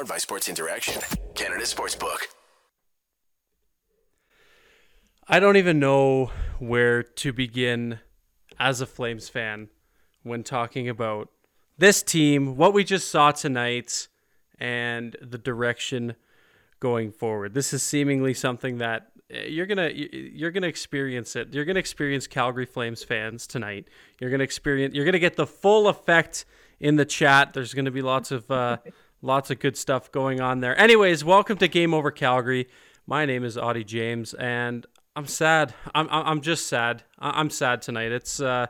Powered by Sports Interaction, Canada Sportsbook. I don't even know where to begin as a Flames fan when talking about this team, what we just saw tonight, and the direction going forward. This is seemingly something that eh, you're gonna you're gonna experience it. You're gonna experience Calgary Flames fans tonight. You're gonna experience. You're gonna get the full effect in the chat. There's gonna be lots of uh, lots of good stuff going on there. Anyways, welcome to Game Over Calgary. My name is Audie James, and I'm sad. I'm I'm just sad. I'm sad tonight. It's uh,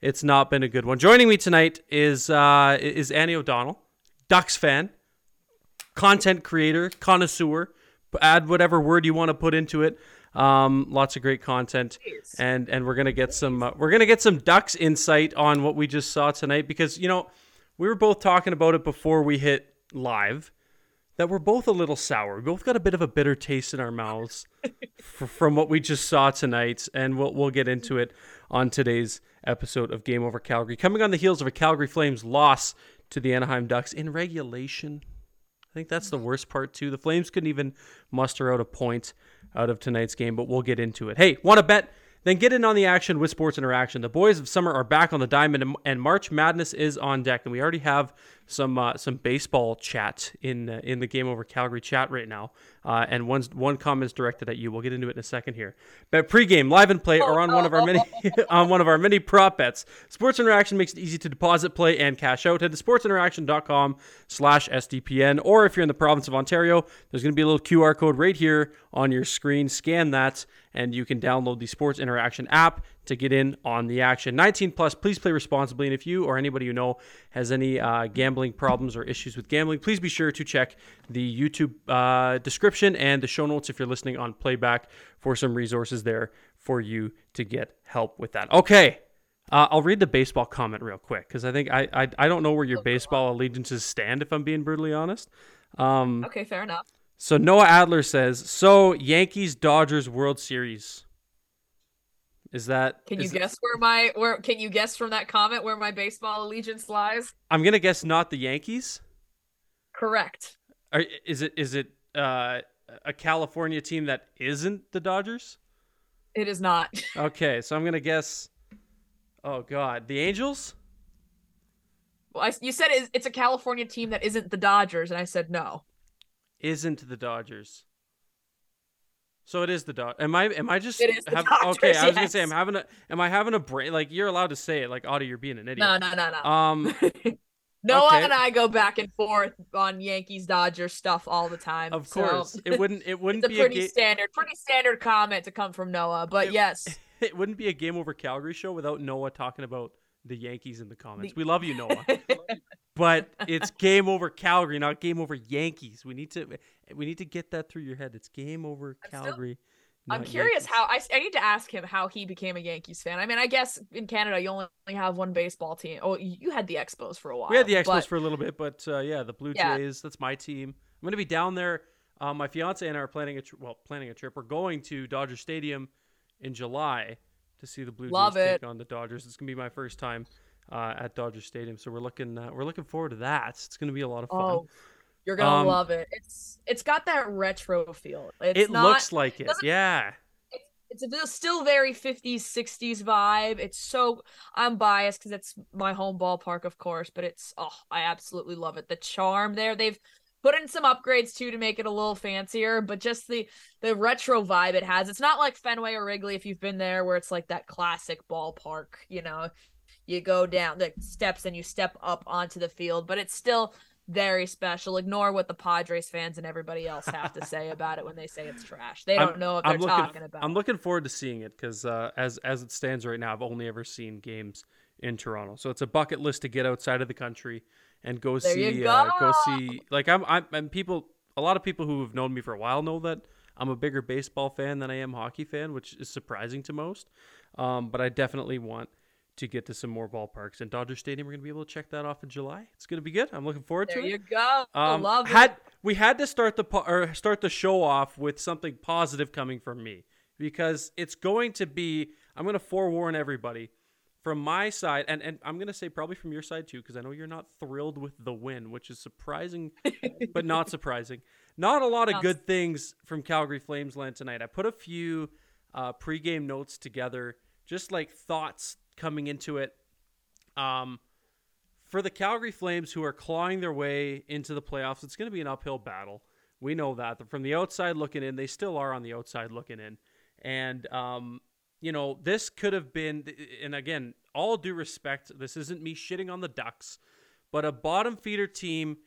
it's not been a good one. Joining me tonight is uh, is Annie O'Donnell, Ducks fan, content creator, connoisseur. Add whatever word you want to put into it. Um, lots of great content, and and we're gonna get some uh, we're gonna get some Ducks insight on what we just saw tonight because you know we were both talking about it before we hit live that we're both a little sour. We both got a bit of a bitter taste in our mouths from what we just saw tonight, and we'll we'll get into it on today's episode of Game Over Calgary. Coming on the heels of a Calgary Flames loss to the Anaheim Ducks in regulation. I think that's the worst part too. The Flames couldn't even muster out a point out of tonight's game, but we'll get into it. Hey, want to bet? Then get in on the action with Sports Interaction. The boys of summer are back on the diamond, and March Madness is on deck. And we already have some uh, some baseball chat in uh, in the Game Over Calgary chat right now. Uh, and one one comment is directed at you. We'll get into it in a second here. Bet pregame, live and play, or on one of our many on one of our many prop bets. Sports Interaction makes it easy to deposit, play, and cash out. Head to sportsinteraction.com/sdpn, or if you're in the province of Ontario, there's going to be a little QR code right here on your screen. Scan that and you can download the Sports Interaction app to get in on the action. 19 plus, please play responsibly. And if you or anybody you know has any uh, gambling problems or issues with gambling, please be sure to check the YouTube uh, description and the show notes if you're listening on playback for some resources there for you to get help with that. Okay. Uh, I'll read the baseball comment real quick because I think I, I I don't know where your baseball allegiances stand if I'm being brutally honest. Um, okay, fair enough. So Noah Adler says, "So Yankees Dodgers World Series." Is that? Can you guess where my where? Can you guess from that comment where my baseball allegiance lies? I'm gonna guess not the Yankees. Correct. Are, is it is it uh, a California team that isn't the Dodgers? It is not. Okay, so I'm gonna guess. Oh God, the Angels. Well, I, you said it's a California team that isn't the Dodgers, and I said no isn't the Dodgers. So it is the dog. Am I? Am I just? It is have, okay, I was gonna say I'm having a. Am I having a brain? Like you're allowed to say it. Like Audie, you're being an idiot. No, no, no, no. Um. Noah okay. and I go back and forth on Yankees Dodgers stuff all the time. Of so course, it wouldn't. It wouldn't it's a be pretty a ga- standard, pretty standard comment to come from Noah. But It- yes, It wouldn't be a game over Calgary show without Noah talking about the Yankees in the comments. We love you, Noah. But it's game over Calgary, not game over Yankees. We need to. We need to get that through your head. It's game over I'm still- Calgary. I'm curious Yankees. how I, I need to ask him how he became a Yankees fan. I mean, I guess in Canada you only have one baseball team. Oh, you had the Expos for a while. We had the Expos but- for a little bit, but uh, yeah, the Blue Yeah. Jays. That's my team. I'm going to be down there. Um, my fiance and I are planning a tri- well, planning a trip. We're going to Dodger Stadium in July to see the Blue Love Jays it. take on the Dodgers. It's going to be my first time uh, at Dodger Stadium, so we're looking uh, we're looking forward to that. It's going to be a lot of fun. Oh, you're gonna Um, love it. It's it's got that retro feel. It's it not, looks like it. doesn't- Yeah. It's a still very 50s 60s vibe. It's so I'm biased because it's my home ballpark, of course, but it's oh I absolutely love it. The charm there. They've put in some upgrades too to make it a little fancier, but just the the retro vibe it has. It's not like Fenway or Wrigley if you've been there, where it's like that classic ballpark. You know, you go down the steps and you step up onto the field, but it's still very special. Ignore what the Padres fans and everybody else have to say about it when they say it's trash. They don't I'm- know what they're looking, talking about. I'm looking forward to seeing it because uh, as as it stands right now, I've only ever seen games in Toronto. So it's a bucket list to get outside of the country and go There see Uh, go go. see like I'm I'm and people a lot of people who have known me for a while know that I'm a bigger baseball fan than I am hockey fan, which is surprising to most. Um, but I definitely want to get to some more ballparks and Dodger Stadium. We're gonna be able to check that off in July. It's gonna be good. I'm looking forward there to it. There you go. Um, love had it. we had to start the po- or start the show off with something positive coming from me because it's going to be. I'm going to forewarn everybody. from my side, and, and I'm going to say probably from your side too, because I know you're not thrilled with the win, which is surprising, but not surprising. Not a lot of good things from Calgary Flames land tonight. I put a few uh, pregame notes together, just like thoughts coming into it. Um, for the Calgary Flames, who are clawing their way into the playoffs, it's going to be an uphill battle. We know that. From the outside looking in, they still are on the outside looking in. And um, you know, this could have been, and again, all due respect, this isn't me shitting on the Ducks, but a bottom feeder team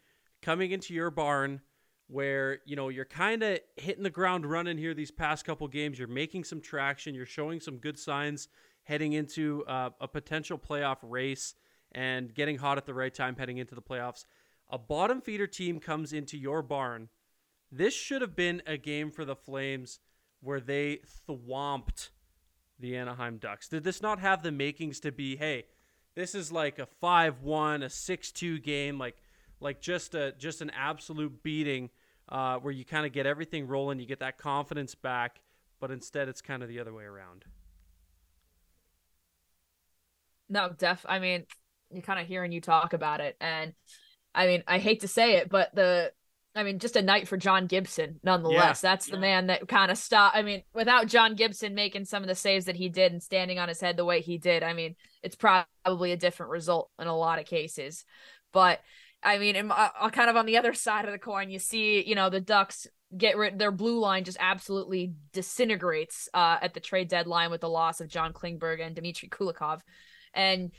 coming into your barn where, you know, you're kind of hitting the ground running here these past couple games. You're making some traction. You're showing some good signs heading into uh, a potential playoff race and getting hot at the right time heading into the playoffs. A bottom feeder team comes into your barn. This should have been a game for the Flames where they thwomped the Anaheim Ducks? Did this not have the makings to be, hey, this is like a 5-1, a 6-2 game, like like just a just an absolute beating uh, where you kind of get everything rolling, you get that confidence back, but instead it's kind of the other way around. No, def. I mean, you kind of hearing you talk about it, and I mean, I hate to say it, but the I mean, just a night for John Gibson, nonetheless. Yeah, That's the yeah. man that kind of stopped. I mean, without John Gibson making some of the saves that he did and standing on his head the way he did, I mean, it's probably a different result in a lot of cases. But I mean, uh, kind of on the other side of the coin, you see, you know, the Ducks get rid their blue line just absolutely disintegrates uh, at the trade deadline with the loss of John Klingberg and Dmitry Kulikov. And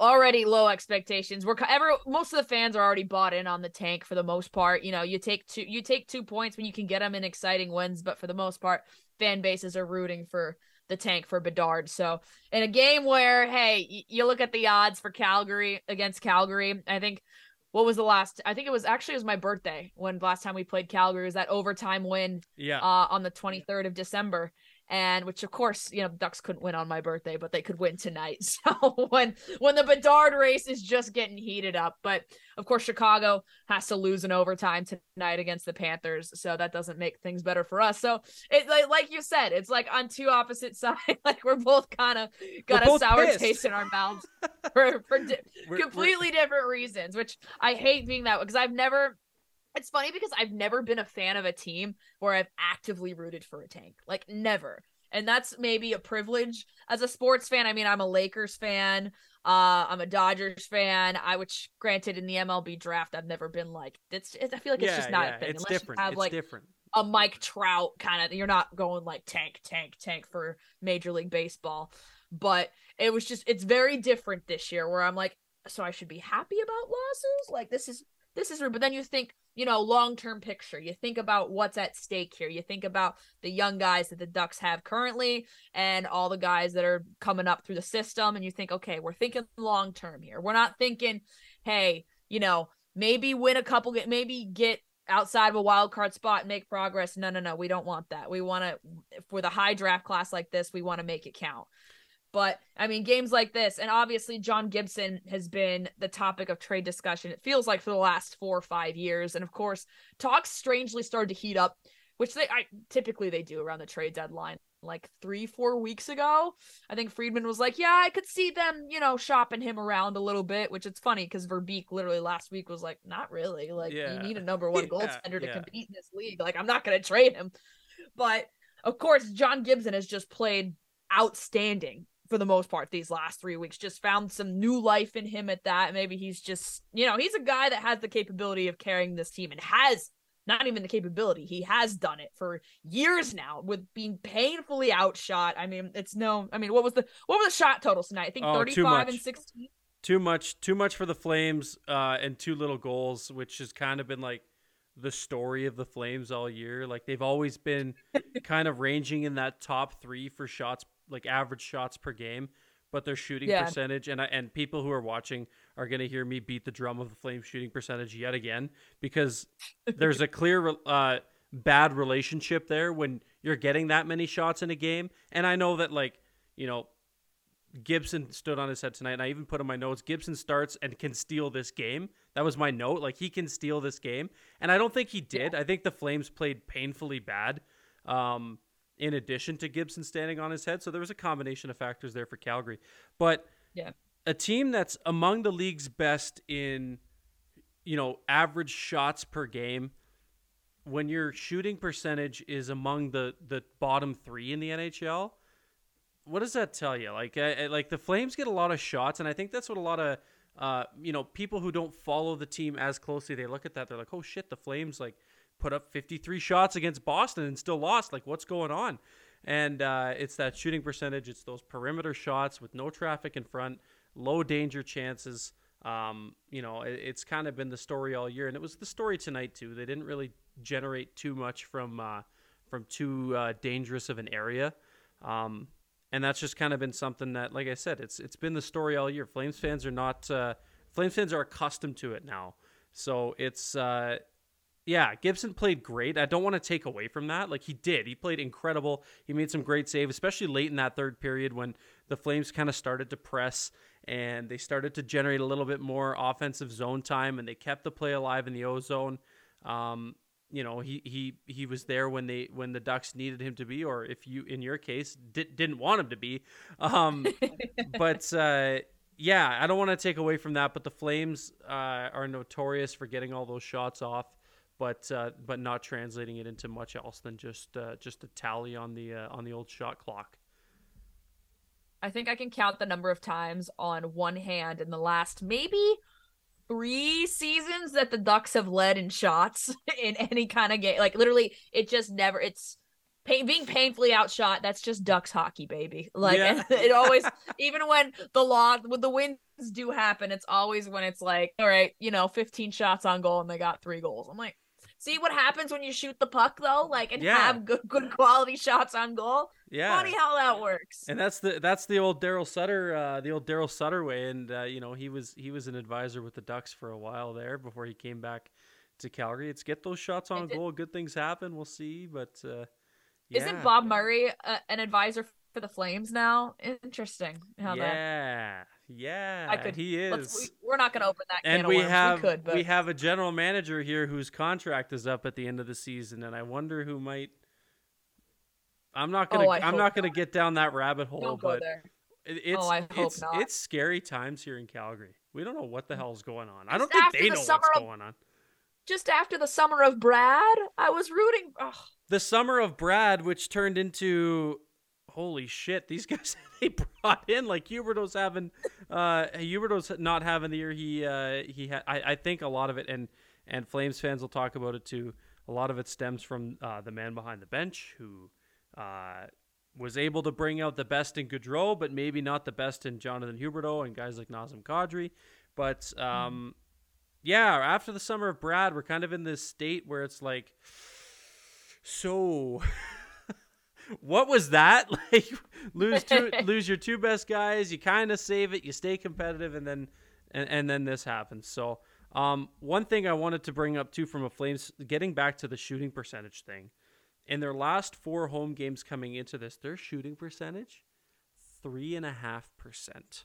already low expectations. We're ever most of the fans are already bought in on the tank for the most part. You know, you take two you take two points when you can get them in exciting wins, but for the most part, fan bases are rooting for the tank for Bedard. So in a game where hey, you look at the odds for Calgary against Calgary, I think. What was the last? I think it was actually it was my birthday when last time we played Calgary was that overtime win. Yeah. Uh, on the 23rd of December, and which of course you know ducks couldn't win on my birthday but they could win tonight so when when the bedard race is just getting heated up but of course chicago has to lose in overtime tonight against the panthers so that doesn't make things better for us so it like, like you said it's like on two opposite sides like we're both kind of got we're a sour pissed. taste in our mouths for, for di- we're, completely we're... different reasons which i hate being that because i've never it's funny because I've never been a fan of a team where I've actively rooted for a tank. Like never. And that's maybe a privilege as a sports fan. I mean, I'm a Lakers fan. Uh, I'm a Dodgers fan. I which granted in the MLB draft, I've never been like it's. it's I feel like it's just not yeah, a thing. It's Unless different. Have it's like different. a Mike Trout kind of. You're not going like tank, tank, tank for Major League Baseball. But it was just it's very different this year where I'm like, so I should be happy about losses. Like this is this is rude. but then you think you know long term picture. You think about what's at stake here. You think about the young guys that the ducks have currently and all the guys that are coming up through the system. And you think okay we're thinking long term here. We're not thinking hey you know maybe win a couple maybe get outside of a wild card spot and make progress. No no no. We don't want that. We want to for the high draft class like this we want to make it count but I mean, games like this, and obviously John Gibson has been the topic of trade discussion. It feels like for the last four or five years, and of course, talks strangely started to heat up, which they I, typically they do around the trade deadline. Like three, four weeks ago, I think Friedman was like, "Yeah, I could see them, you know, shopping him around a little bit." Which it's funny because Verbeek literally last week was like, "Not really. Like, yeah. you need a number one goaltender yeah. to compete in this league. Like, I'm not going to trade him." But of course, John Gibson has just played outstanding for the most part these last three weeks. Just found some new life in him at that. Maybe he's just, you know, he's a guy that has the capability of carrying this team and has not even the capability. He has done it for years now with being painfully outshot. I mean, it's no, I mean, what was the what were the shot totals tonight? I think oh, 35 and 16. Too much, too much for the Flames, uh, and two little goals, which has kind of been like the story of the Flames all year. Like they've always been kind of ranging in that top three for shots like average shots per game, but their shooting yeah. percentage and I, and people who are watching are going to hear me beat the drum of the Flames shooting percentage yet again because there's a clear uh, bad relationship there when you're getting that many shots in a game. And I know that like you know Gibson stood on his head tonight, and I even put in my notes Gibson starts and can steal this game. That was my note. Like he can steal this game, and I don't think he did. I think the Flames played painfully bad. Um, in addition to Gibson standing on his head. So there was a combination of factors there for Calgary. But Yeah. a team that's among the league's best in you know average shots per game when your shooting percentage is among the the bottom 3 in the NHL what does that tell you like uh, like the flames get a lot of shots and i think that's what a lot of uh, you know people who don't follow the team as closely they look at that they're like oh shit the flames like put up 53 shots against boston and still lost. Like what's going on? And uh, it's that shooting percentage. It's those perimeter shots with no traffic in front low danger chances. Um, you know it, it's kind of been the story all year. And it was the story tonight too. They didn't really generate too much from uh, from too uh, dangerous of an area. Um, and that's just kind of been something that, like I said, it's it's been the story all year. Flames fans are not uh, Flames fans are accustomed to it now, so it's uh, yeah. Gibson played great. I don't want to take away from that. Like he did, he played incredible. He made some great saves, especially late in that third period when the Flames kind of started to press and they started to generate a little bit more offensive zone time, and they kept the play alive in the O zone. Um, you know he he he was there when they when the ducks needed him to be or if you in your case di- didn't want him to be um but uh yeah i don't want to take away from that but the flames uh are notorious for getting all those shots off but uh but not translating it into much else than just uh just a tally on the uh, on the old shot clock I think I can count the number of times on one hand in the last maybe three seasons that the Ducks have led in shots in any kind of game. Like literally, it just never. It's pain, being painfully outshot. That's just Ducks hockey, baby. Like Yeah. it always, even when the law, when the wins do happen, it's always when it's like, all right, you know, 15 shots on goal and they got three goals. I'm like. See what happens when you shoot the puck though, like and Yeah. have good good quality shots on goal. yeah Funny how that works. And that's the that's the old Daryl Sutter, uh, the old Daryl Sutter way. And uh, you know he was he was an advisor with the Ducks for a while there before he came back to Calgary. It's get those shots on goal. Good things happen. We'll see, but uh, yeah. Isn't Bob Murray uh, an advisor for the Flames now? Interesting. How that Yeah, could. he is. we, we're not going to open that can and we have we could, but have a general manager here whose contract is up at the end of the season, and I wonder who might. I'm not gonna. Oh, I'm not gonna get down that rabbit hole, don't but it- oh, it's Oh, I hope it's not. it's scary times here in Calgary. We don't know what the hell's going on. I don't think they the know what's of- going on. Just after the summer of Brad, I was rooting. Oh, The summer of Brad, which turned into holy shit, these guys they brought in like Huberdeau's having uh Huberdeau's not having the year he uh he had I, I think a lot of it and and Flames fans will talk about it too. A lot of it stems from uh, the man behind the bench who uh was able to bring out the best in Gaudreau, but maybe not the best in Jonathan Huberdeau and guys like Nazem Kadri. But um, yeah, after the summer of Brad, we're kind of in this state where it's like, so what was that? Like lose two, lose your two best guys, you kind of save it, you stay competitive, and then and, and then this happens. So um, one thing I wanted to bring up too from a Flames, getting back to the shooting percentage thing, in their last four home games coming into this, their shooting percentage three and a half percent.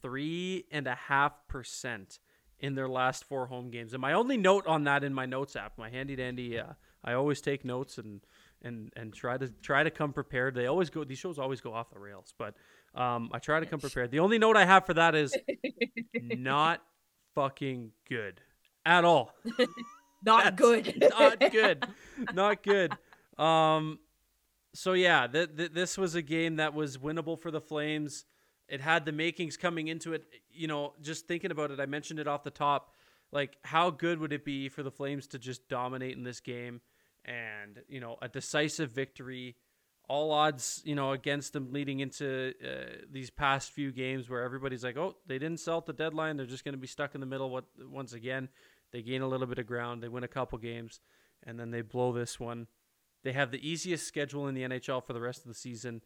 Three and a half percent in their last four home games. And my only note on that in my notes app, my handy dandy, uh, I always take notes and and and try to try to come prepared. They always go; these shows always go off the rails, but um, I try to come prepared. The only note I have for that is not fucking good at all. not That's good. not good. Not good. Um, so yeah, th- th- this was a game that was winnable for the Flames. It had the makings coming into it. You know, just thinking about it, I mentioned it off the top. Like, how good would it be for the Flames to just dominate in this game and you know a decisive victory? All odds, you know, against them leading into uh, these past few games where everybody's like, "Oh, they didn't sell at the deadline. They're just going to be stuck in the middle." What once again, they gain a little bit of ground. They win a couple games, and then they blow this one. They have the easiest schedule in the NHL for the rest of the season,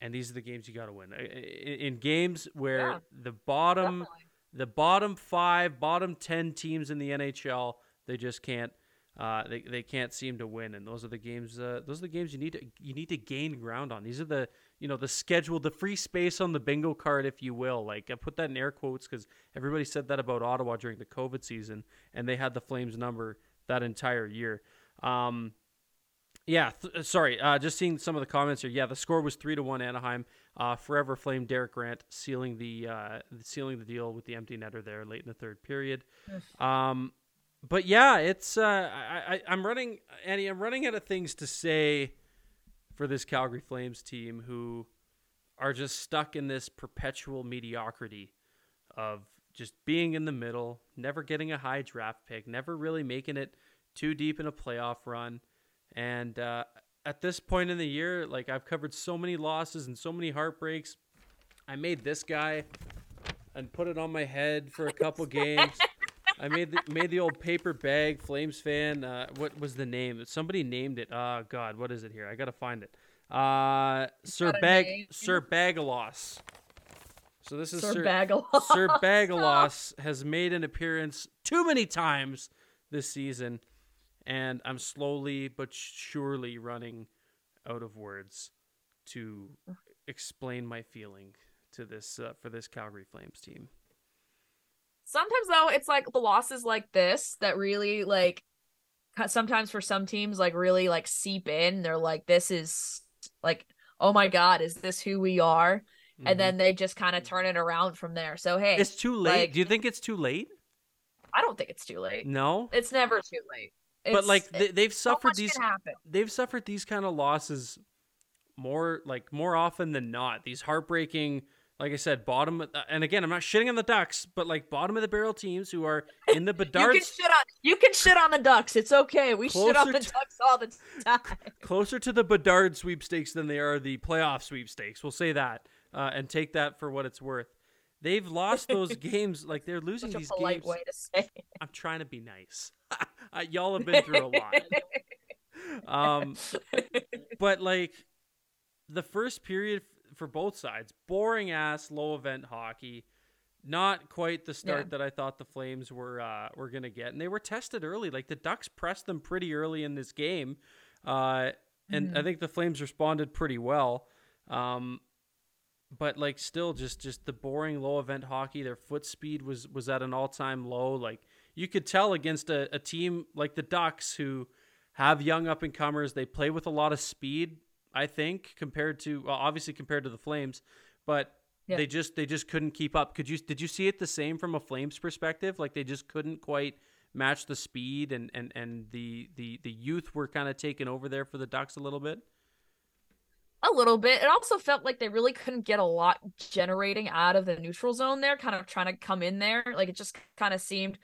and these are the games you got to win. In games where Yeah, the bottom, Definitely. the bottom five, bottom ten teams in the NHL, they just can't. Uh, they, they can't seem to win, and those are the games. Uh, those are the games you need to you need to gain ground on. These are the you know the schedule, the free space on the bingo card, if you will. Like I put that in air quotes because everybody said that about Ottawa during the COVID season, and they had the Flames number that entire year. Um, Yeah, th- uh, sorry. Uh, just seeing some of the comments here. Yeah, the score was three to one Anaheim. Uh, forever flame Derek Grant sealing the uh, sealing the deal with the empty netter there late in the third period. Um, but yeah, it's uh, I, I I'm running Annie. I'm running out of things to say for this Calgary Flames team who are just stuck in this perpetual mediocrity of just being in the middle, never getting a high draft pick, never really making it too deep in a playoff run. And uh, at this point in the year, like I've covered so many losses and so many heartbreaks. I made this guy and put it on my head for a couple games. I made the, made the old paper bag Flames fan. Uh, what was the name? Somebody named it. Oh God, what is it here? I gotta find it. Uh, Sir Bag name? Sir Bagalos. So this is Sir Sir Bagalos. Sir Bagalos has made an appearance too many times this season, and I'm slowly but surely running out of words to explain my feeling to this uh, for this Calgary Flames team. Sometimes though, it's like the losses like this that really like sometimes for some teams like really like seep in. They're like, this is like, oh my god, is this who we are? Mhm. And then they just kind of turn it around from there. So hey, it's too late. like- Do you think it's too late? I don't think it's too late. No, It's never too late. but like they, they've suffered these they've suffered these kind of losses more like more often than not. These heartbreaking, like I said, bottom. And again, I'm not shitting on the Ducks, but like bottom of the barrel teams who are in the You can shit on you can shit on the Ducks. It's okay. We shit on the to- Ducks all the time. closer to the Bedard sweepstakes than they are the playoff sweepstakes. We'll say that uh, and take that for what it's worth. They've lost those games. Like they're losing Such a these polite games. way to say. I'm trying to be nice. Y'all have been through a lot. Um, but like the first period for both sides, boring ass low event hockey. Not quite the start Yeah. that I thought the Flames were uh, were gonna get, and they were tested early. Like the Ducks pressed them pretty early in this game, uh, and I think the Flames responded pretty well. Um, but like still, just just the boring low event hockey. Their foot speed was was at an all time low. Like you could tell against a, a team like the Ducks who have young up and comers. They play with a lot of speed, I think, compared to well, obviously compared to the Flames, but Yeah. they just they just couldn't keep up. Could you did you see it the same from a Flames perspective? Like they just couldn't quite match the speed and and and the the the youth were kind of taken over there for the Ducks a little bit. a little bit. It also felt like they really couldn't get a lot generating out of the neutral zone there, kind of trying to come in there. Like it just kind of seemed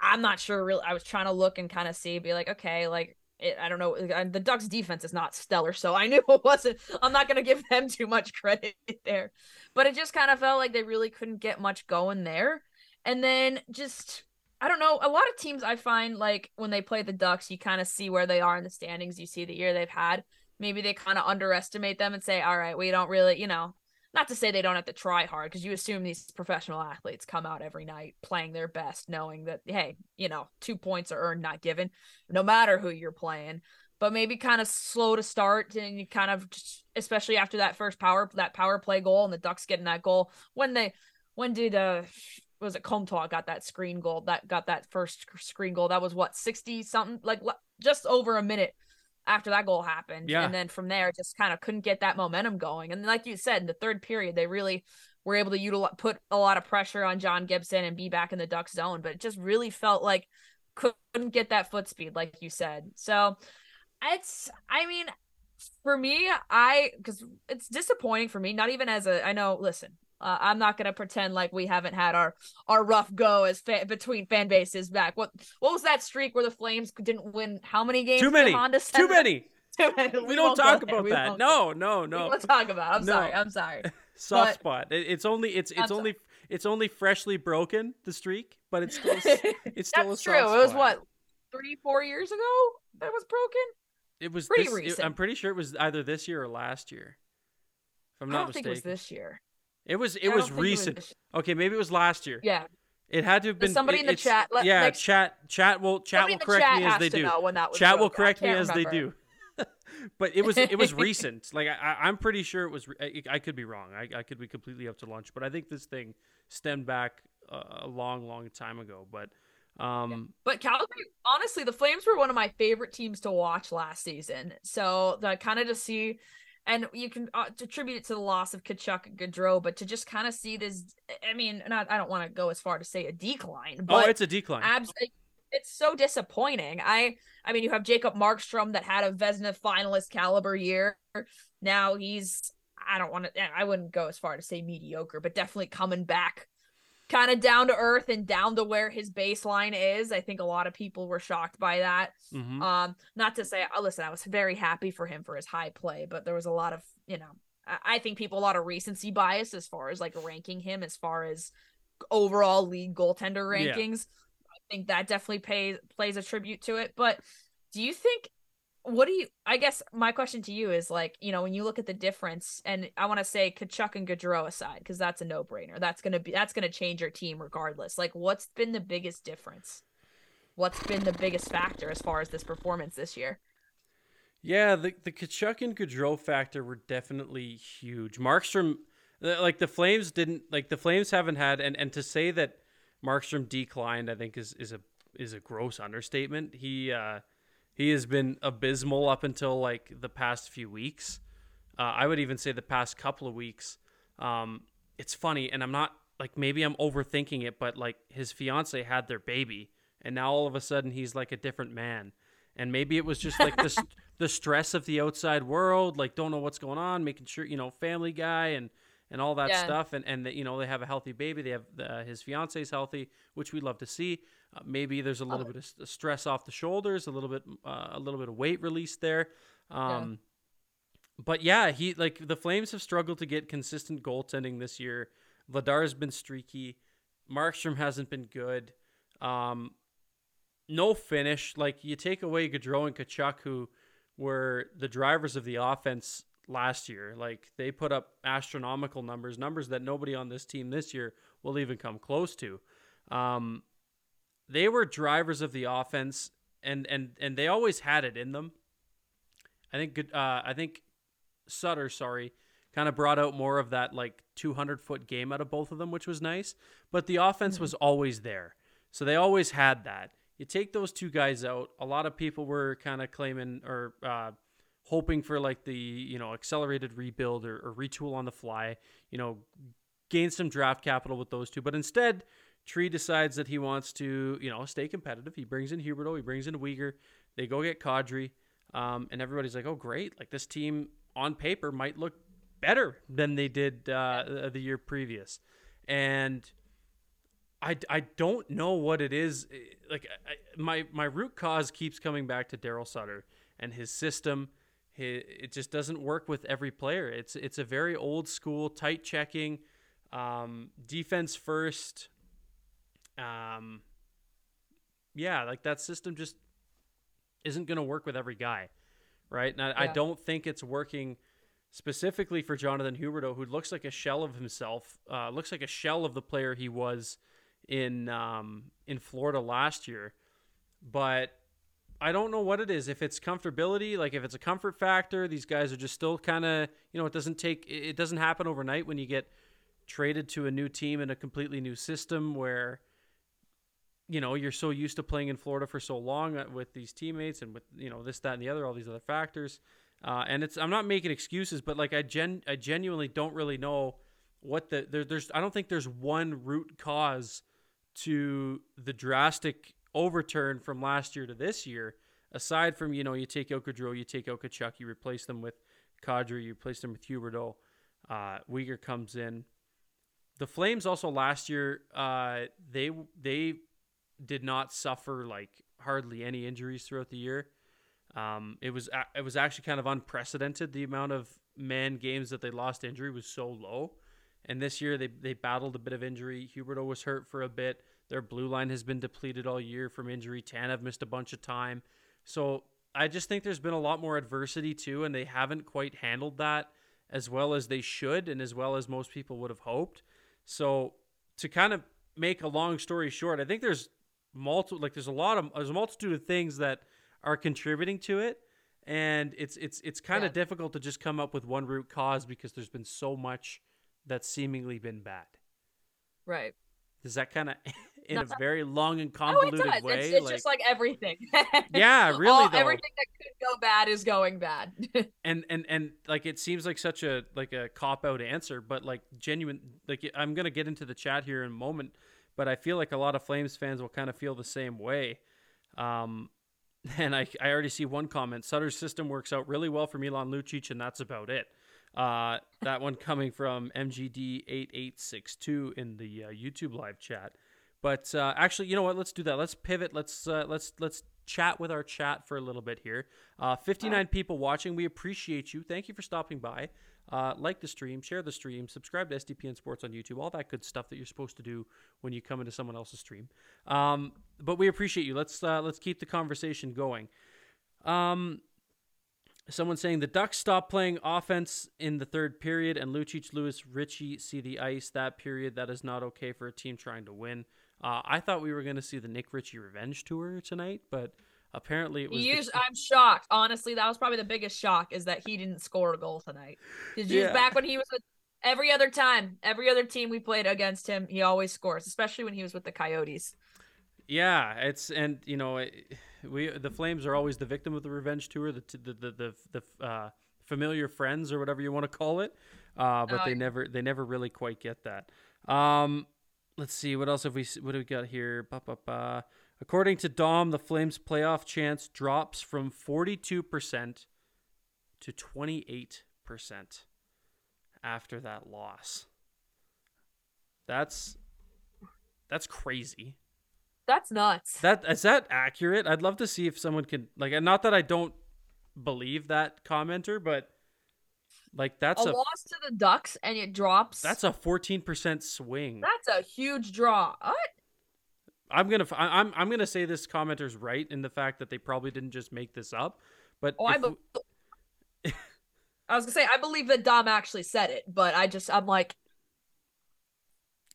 I'm not sure really I was trying to look and kind of see be like okay, like it, I don't know. The Ducks defense is not stellar, so I knew it wasn't. I'm not going to give them too much credit there, but it just kind of felt like they really couldn't get much going there. And then just, I don't know. A lot of teams I find like when they play the Ducks, you kind of see where they are in the standings. You see the year they've had. Maybe they kind of underestimate them and say, all right, we don't really, you know, not to say they don't have to try hard because you assume these professional athletes come out every night playing their best, knowing that, hey, you know, two points are earned, not given, no matter who you're playing. But maybe kind of slow to start and you kind of just, especially after that first power, that power play goal and the Ducks getting that goal. When they, when did, uh, was it Comtois got that screen goal that got that first screen goal? That was what, 60 something, like just over a minute after that goal happened. Yeah. And then from there, just kind of couldn't get that momentum going. And like you said, in the third period, they really were able to utilize, put a lot of pressure on John Gibson and be back in the Duck zone. But it just really felt like couldn't get that foot speed, like you said. So it's, I mean, for me, I, because it's disappointing for me, not even as a, I know, listen, uh, I'm not gonna pretend like we haven't had our our rough go as fa- between fan bases back. What what was that streak where the Flames didn't win? How many games? Too many. Too many. Too many. We, don't talk about We that. won't- No, no, We no. won't talk about. it. I'm No. sorry. I'm sorry. Soft but- spot. It, it's only it's it's I'm only it's only freshly broken the streak, but it's still it's still That's a true. soft It was what three, four years ago that was broken. It was pretty this, it- recent. I'm pretty sure it was either this year or last year. If I'm I don't mistaken. think it was this year. It was it was think it was recent. okay, maybe it was last year. Yeah. It had to have been somebody it- in the chat let- yeah, next- chat chat will chat will correct chat me as they do. know when that was Chat will correct me as they do. but it was it was recent. Like I, I- I'm pretty sure it was. I, I could be wrong. I, I could be completely up to lunch. But I think this thing stemmed back uh, a long, long time ago. But Um, yeah. But Calgary, honestly, the Flames were one of my favorite teams to watch last season. So the kind of to see, and you can uh, attribute it to the loss of Tkachuk and Gaudreau, but to just kind of see this, I mean, not I don't want to go as far to say a decline, but oh, it's a decline. Abs- it's so disappointing. I I mean, you have Jacob Markstrom that had a Vezina finalist caliber year. Now he's I don't want to I wouldn't go as far to say mediocre, but definitely coming back kind of down to earth and down to where his baseline is. I think a lot of people were shocked by that. Mm-hmm. Um, not to say, oh, listen, I was very happy for him for his high play, but there was a lot of, you know, I think people a lot of recency bias as far as like ranking him as far as overall league goaltender rankings. Yeah think that definitely pays plays a tribute to it. But do you think what do you I guess my question to you is like, you know, when you look at the difference and I want to say Tkachuk and Gaudreau aside, because that's a no-brainer. That's gonna be that's gonna change your team regardless. Like what's been the biggest difference? What's been the biggest factor as far as this performance this year? Yeah, the the Tkachuk and Gaudreau factor were definitely huge. Markstrom like the Flames didn't like the Flames haven't had and and to say that Markstrom declined, I think is is a is a gross understatement. He uh, he has been abysmal up until like the past few weeks. Uh, I would even say the past couple of weeks. Um, it's funny, and I'm not like maybe I'm overthinking it, but like his fiance had their baby, and now all of a sudden he's like a different man. And maybe it was just like the the stress of the outside world, like don't know what's going on, making sure you know family guy and and all that yeah. stuff, and and that you know they have a healthy baby. They have uh, his fiance is healthy, which we love to see. Uh, maybe there's a little oh. bit of stress off the shoulders, a little bit uh, a little bit of weight release there. Um, yeah. But yeah, he like the Flames have struggled to get consistent goaltending this year. Vladar's been streaky. Markstrom hasn't been good. Um, no finish. Like you take away Gaudreau and Tkachuk, who were the drivers of the offense last year. Like they put up astronomical numbers, numbers that nobody on this team this year will even come close to. Um, they were drivers of the offense, and and and they always had it in them. I think good. Uh, I think Sutter, sorry, kind of brought out more of that like 200 foot game out of both of them, which was nice. But the offense mm-hmm. was always there, so they always had that. You take those two guys out. A lot of people were kind of claiming or uh, hoping for like the you know accelerated rebuild or, or retool on the fly you know gain some draft capital with those two but instead Tree decides that he wants to, you know, stay competitive. He brings in Huberdeau, he brings in Weegar. They go get Kadri, um, and everybody's like, "Oh, great! Like this team on paper might look better than they did uh, the year previous." And I, I don't know what it is. Like I, my my root cause keeps coming back to Daryl Sutter and his system it just doesn't work with every player. It's it's a very old school, tight checking, um, defense first. Um, yeah, like that system just isn't going to work with every guy, right? Now, I, yeah. I, don't think it's working specifically for Jonathan Huberdeau, who looks like a shell of himself. Uh, looks like a shell of the player he was in um, in Florida last year, but I don't know what it is. If it's comfortability, like if it's a comfort factor, these guys are just still kind of, you know, it doesn't take, it doesn't happen overnight when you get traded to a new team in a completely new system where, you know, you're so used to playing in Florida for so long uh, with these teammates and with, you know, this, that, and the other, all these other factors. Uh, and it's, I'm not making excuses, but like I gen, I genuinely don't really know what the, there, there's, I don't think there's one root cause to the drastic overturn from last year to this year, aside from, you know, you take out you take out Tkachuk, you replace them with Kadri, you replace them with Huberdeau, uh, Weegar comes in. The Flames also last year, uh, they they did not suffer like hardly any injuries throughout the year. Um, it was it was actually kind of unprecedented. The amount of man games that they lost injury was so low, and this year they they battled a bit of injury. Huberdeau was hurt for a bit. Their blue line has been depleted all year from injury. Tanev missed a bunch of time. So I just think there's been a lot more adversity too, and they haven't quite handled that as well as they should and as well as most people would have hoped. So to kind of make a long story short, I think there's multiple like there's a lot of there's a multitude of things that are contributing to it and it's it's it's kind of yeah. difficult to just come up with one root cause because there's been so much that's seemingly been bad. Right. Does that kind of in a very long and it convoluted does. way. It's, it's like, just like everything. yeah, really All- though. everything that could go bad is going bad. and and and like it seems like such a like a cop out answer but like genuine like i'm gonna get into the chat here in a moment but i feel like a lot of flames fans will kind of feel the same way um and i i already see one comment sutter's system works out really well for milan lucic and that's about it uh that one coming from mgd8862 in the uh, youtube live chat but uh, actually, you know what? Let's do that. Let's pivot. Let's uh, let's let's chat with our chat for a little bit here. Uh, 59 people watching. We appreciate you. Thank you for stopping by. Uh, like the stream, share the stream, subscribe to SDPN Sports on YouTube. All that good stuff that you're supposed to do when you come into someone else's stream. Um, but we appreciate you. Let's uh, let's keep the conversation going. Um, Someone saying the Ducks stopped playing offense in the third period, and Lucic, Lewis, Ritchie see the ice that period. That is not okay for a team trying to win. Uh, I thought we were going to see the Nick Ritchie revenge tour tonight, but apparently it was. He the- I'm shocked. Honestly, that was probably the biggest shock is that he didn't score a goal tonight. You Yeah. back when he was with every other time, every other team we played against him, he always scores, especially when he was with the Coyotes. Yeah, it's and you know it- we the Flames are always the victim of the revenge tour, the the the the, the uh, familiar friends or whatever you want to call it, uh, but Oh, they yeah. never they never really quite get that. Um, let's see what else have we what do we got here? Ba, ba, ba. According to Dom, the Flames' playoff chance drops from forty two percent to twenty eight percent after that loss. That's that's crazy. That's nuts. That is that accurate? I'd love to see if someone can like not that I don't believe that commenter, but like that's a a, loss to the Ducks and it drops. that's a 14% swing. that's a huge draw. What? I'm going to I'm I'm to say this commenter's right in the fact that they probably didn't just make this up, but Oh, I, be- I was gonna say I believe that Dom actually said it, but I just I'm like,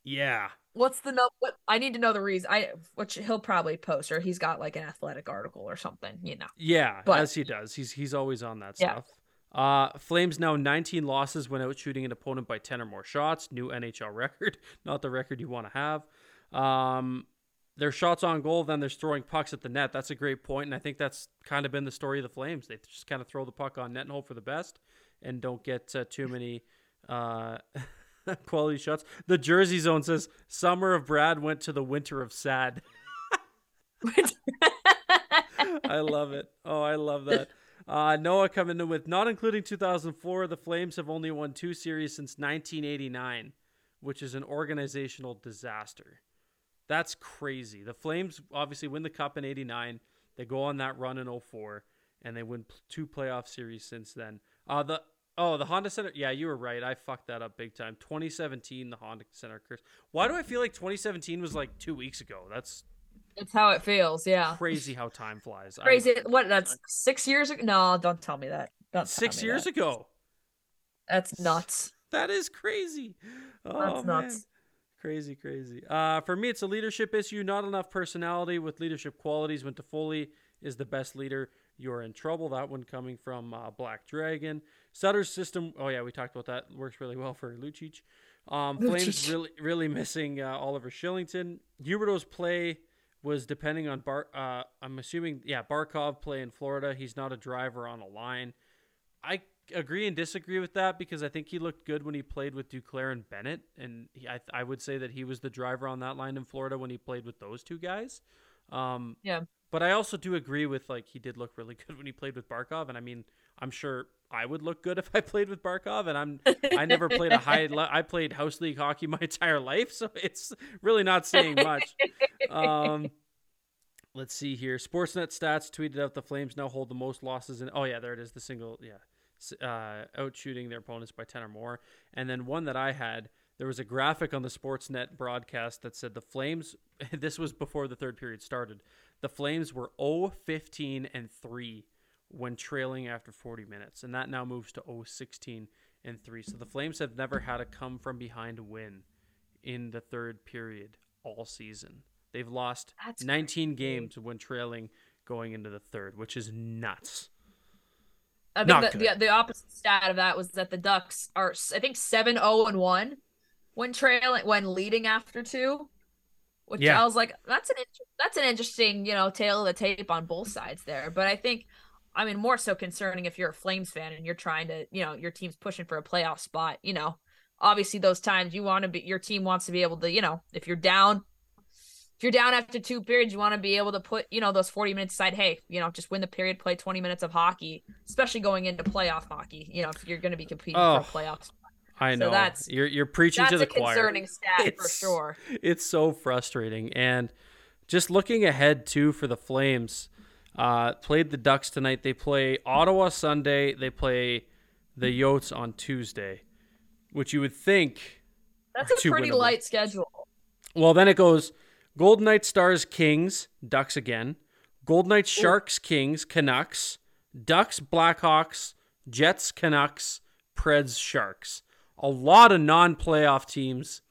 yeah. what's the no? What I need to know the reason. I which he'll probably post or he's got like an athletic article or something. You know. Yeah, But- as he does. He's he's always on that Yeah. stuff. Uh, Flames now 19 losses when out shooting an opponent by 10 or more shots. New NHL record, not the record you want to have. Um, their shots on goal, then they're throwing pucks at the net. That's a great point, and I think that's kind of been the story of the Flames. They just kind of throw the puck on net and hope for the best, and don't get uh, too many uh, quality shots. The Jersey Zone says summer of Brad went to the winter of sad. I love it. Oh, I love that. Uh, Noah coming in with not including 2004, the Flames have only won two series since 1989, which is an organizational disaster. That's crazy. The Flames obviously win the cup in 89. They go on that run in 04 and they win two playoff series since then. Uh the Oh, the Honda Center. Yeah, you were right. I fucked that up big time. 2017, the Honda Center curse. Why do I feel like 2017 was like two weeks ago? That's It's how it feels. Yeah. crazy how time flies. I- Crazy. What? That's six years ago. No, don't tell me that. Don't six years that. ago. That's nuts. That is crazy. Oh, That's man. Crazy, crazy. Uh, for me, it's a leadership issue. Not enough personality with leadership qualities. When Toffoli is the best leader, you're in trouble. That one coming from uh, Black Dragon. Sutter's system. Oh yeah, we talked about that. Works really well for Lucic. Um, Flames really, really missing uh, Oliver Kylington. Huberdeau's play was depending on Bar. Uh, I'm assuming, yeah, Barkov play in Florida. He's not a driver on a line. I agree and disagree with that because I think he looked good when he played with Duclair and Bennett, and he, I, I would say that he was the driver on that line in Florida when he played with those two guys. Um, Yeah. but I also do agree with like he did look really good when he played with Barkov, and I mean I'm sure I would look good if I played with Barkov, and I'm I never played a high le- I played house league hockey my entire life, so it's really not saying much. Um, let's see here. Sportsnet stats tweeted out the Flames now hold the most losses in. Oh yeah, there it is. The single yeah, uh, out shooting their opponents by ten or more. And then one that I had, there was a graphic on the Sportsnet broadcast that said the Flames. This was before the third period started. The Flames were 0-15 and three when trailing after 40 minutes, and that now moves to 0-16 and three. So the Flames have never had a come from behind win in the third period all season. They've lost That's 19 games when trailing going into the third, which is nuts. I think the, the the opposite stat of that was that the Ducks are I think 7 0 and 1 when trailing when leading after two. which Yeah. I was like, that's an inter- that's an interesting, you know, tail of the tape on both sides there. But I think, I mean, more so concerning if you're a Flames fan and you're trying to, you know, your team's pushing for a playoff spot. You know, obviously those times you want to be, your team wants to be able to, you know, if you're down, if you're down after two periods, you want to be able to put, you know, those 40 minutes aside. Hey, you know, just win the period, play 20 minutes of hockey, especially going into playoff hockey. You know, if you're going to be competing Oh, for playoffs. I know. that's- you're you're preaching to the choir. That's a concerning stat for sure. It's so frustrating. And just looking ahead too for the Flames, uh, played the Ducks tonight. They play Ottawa Sunday. They play the Yotes on Tuesday, which you would think. That's a pretty winnable. light schedule. Well, then it goes Golden Knights, Stars, Kings, Ducks again. Golden Knights, Sharks, Kings, Canucks, Ducks, Blackhawks, Jets, Canucks, Preds, Sharks. A lot of non-playoff teams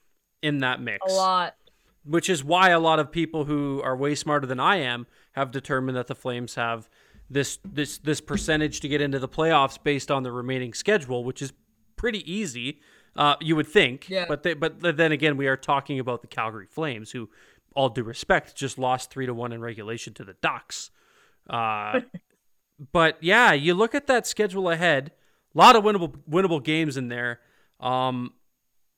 in that mix A lot. which is why a lot of people who are way smarter than I am have determined that the Flames have this this this percentage to get into the playoffs based on the remaining schedule, which is pretty easy. Uh, you would think, Yeah. but they, but then again, we are talking about the Calgary Flames, who, all due respect, just lost three to one in regulation to the Ducks. Uh, but yeah, you look at that schedule ahead, a lot of winnable winnable games in there. Um,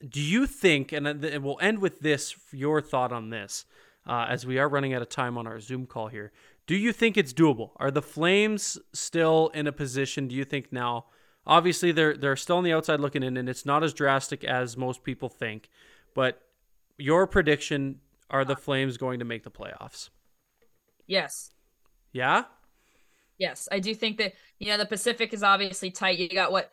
do you think, and and we'll end with this, your thought on this, uh, as we are running out of time on our Zoom call here. Do you think it's doable? Are the Flames still in a position? Do you think now? Obviously, they're they're still on the outside looking in, and it's not as drastic as most people think. But your prediction: Are the Flames going to make the playoffs? Yes. Yeah. Yes. I do think that, you know, the Pacific is obviously tight. You got what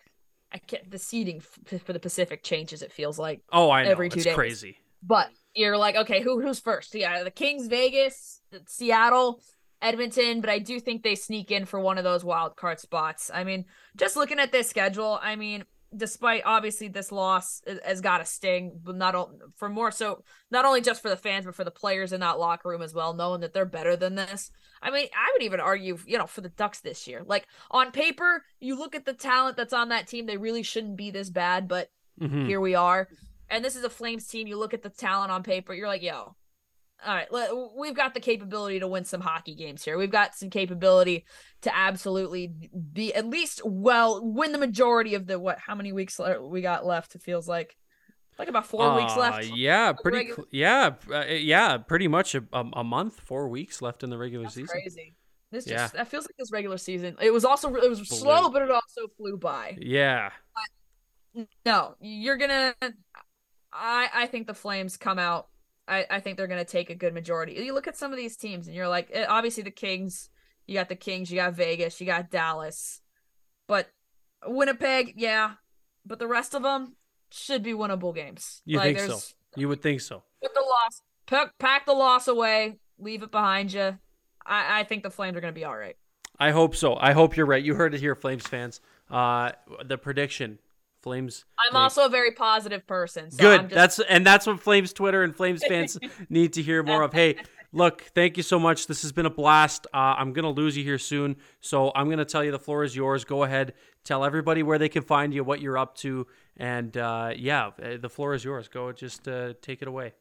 I can't, the seating for the Pacific changes, it feels like. Oh, I know. Every two it's days. crazy. But you're like, okay, who who's first? Yeah, the Kings, Vegas, Seattle, Edmonton, but I do think they sneak in for one of those wild card spots. I mean, just looking at this schedule, I mean, despite obviously this loss has- got a sting, but not o- for more so not only just for the fans, but for the players in that locker room as well, knowing that they're better than this. I mean, I would even argue, you know, for the Ducks this year. Like on paper, you look at the talent that's on that team, they really shouldn't be this bad, but Mhm. here we are. And this is a Flames team. You look at the talent on paper, you're like, yo, all right, let, we've got the capability to win some hockey games here. We've got some capability to absolutely be at least well win the majority of the what? How many weeks we got left? It feels like like about four weeks Uh, left. Yeah, pretty. regular- yeah, uh, yeah, pretty much a, a, a month, four weeks left in the regular That's season. crazy. This Yeah. just that feels like this regular season. It was also it was slow, but it also flew by. Yeah, No, you're gonna. I I think the Flames come out. I I think they're gonna take a good majority. You look at some of these teams, and you're like, eh, obviously the Kings. You got the Kings. You got Vegas. You got Dallas. But Winnipeg, yeah. But the rest of them should be winnable games. you like, think so? You would think so. Put the loss. Pack, pack the loss away. Leave it behind you. I I think the Flames are gonna be all right. I hope so. I hope you're right. You heard it here, Flames fans. Uh, the prediction, Flames. I'm make- also a very positive person. So good. I'm just, That's and that's what Flames Twitter and Flames fans need to hear more of. Hey, look, thank you so much. This has been a blast. Uh, I'm gonna lose you here soon, so I'm gonna tell you the floor is yours. Go ahead, tell everybody where they can find you, what you're up to, and uh, yeah, uh, the floor is yours. Go, just uh, take it away.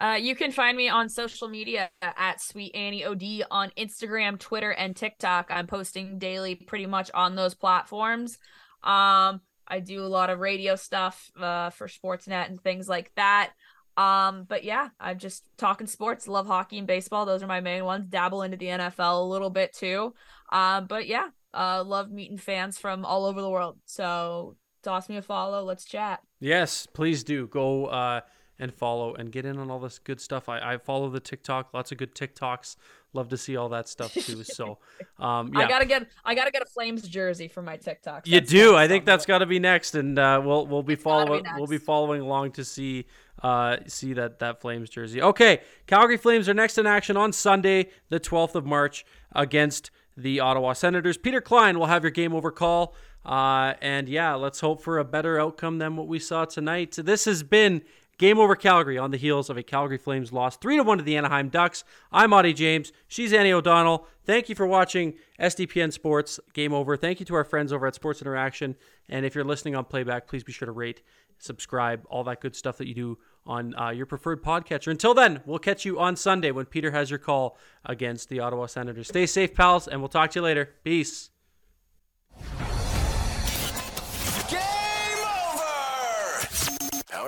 Uh, you can find me on social media at Sweet Annie OD on Instagram, Twitter, and TikTok. I'm posting daily pretty much on those platforms. Um, I do a lot of radio stuff uh, for Sportsnet and things like that. Um, but yeah, I'm just talking sports. Love hockey and baseball. Those are my main ones. Dabble into the NFL a little bit too. Um, but yeah, uh, love meeting fans from all over the world. So toss me a follow. Let's chat. Yes, please do go uh, and follow and get in on all this good stuff. I, I follow the TikTok, lots of good TikToks. Love to see all that stuff too. So, um, yeah, I gotta get I gotta get a Flames jersey for my TikTok. you do. I think that's got to be next, and uh, we'll we'll be gotta be following we'll be following along to see uh, see that that Flames jersey. Okay, Calgary Flames are next in action on Sunday, the 12th of March, against the Ottawa Senators. Peter Klein will have your game over call, uh, and yeah, let's hope for a better outcome than what we saw tonight. This has been Game over Calgary on the heels of a Calgary Flames loss 3 to 1 to the Anaheim Ducks. I'm Audie James. She's Annie O'Donnell. Thank you for watching SDPN Sports Game Over. Thank you to our friends over at Sports Interaction. And if you're listening on playback, please be sure to rate, subscribe, all that good stuff that you do on uh, your preferred podcatcher. Until then, we'll catch you on Sunday when Peter has your call against the Ottawa Senators. Stay safe, pals, and we'll talk to you later. Peace.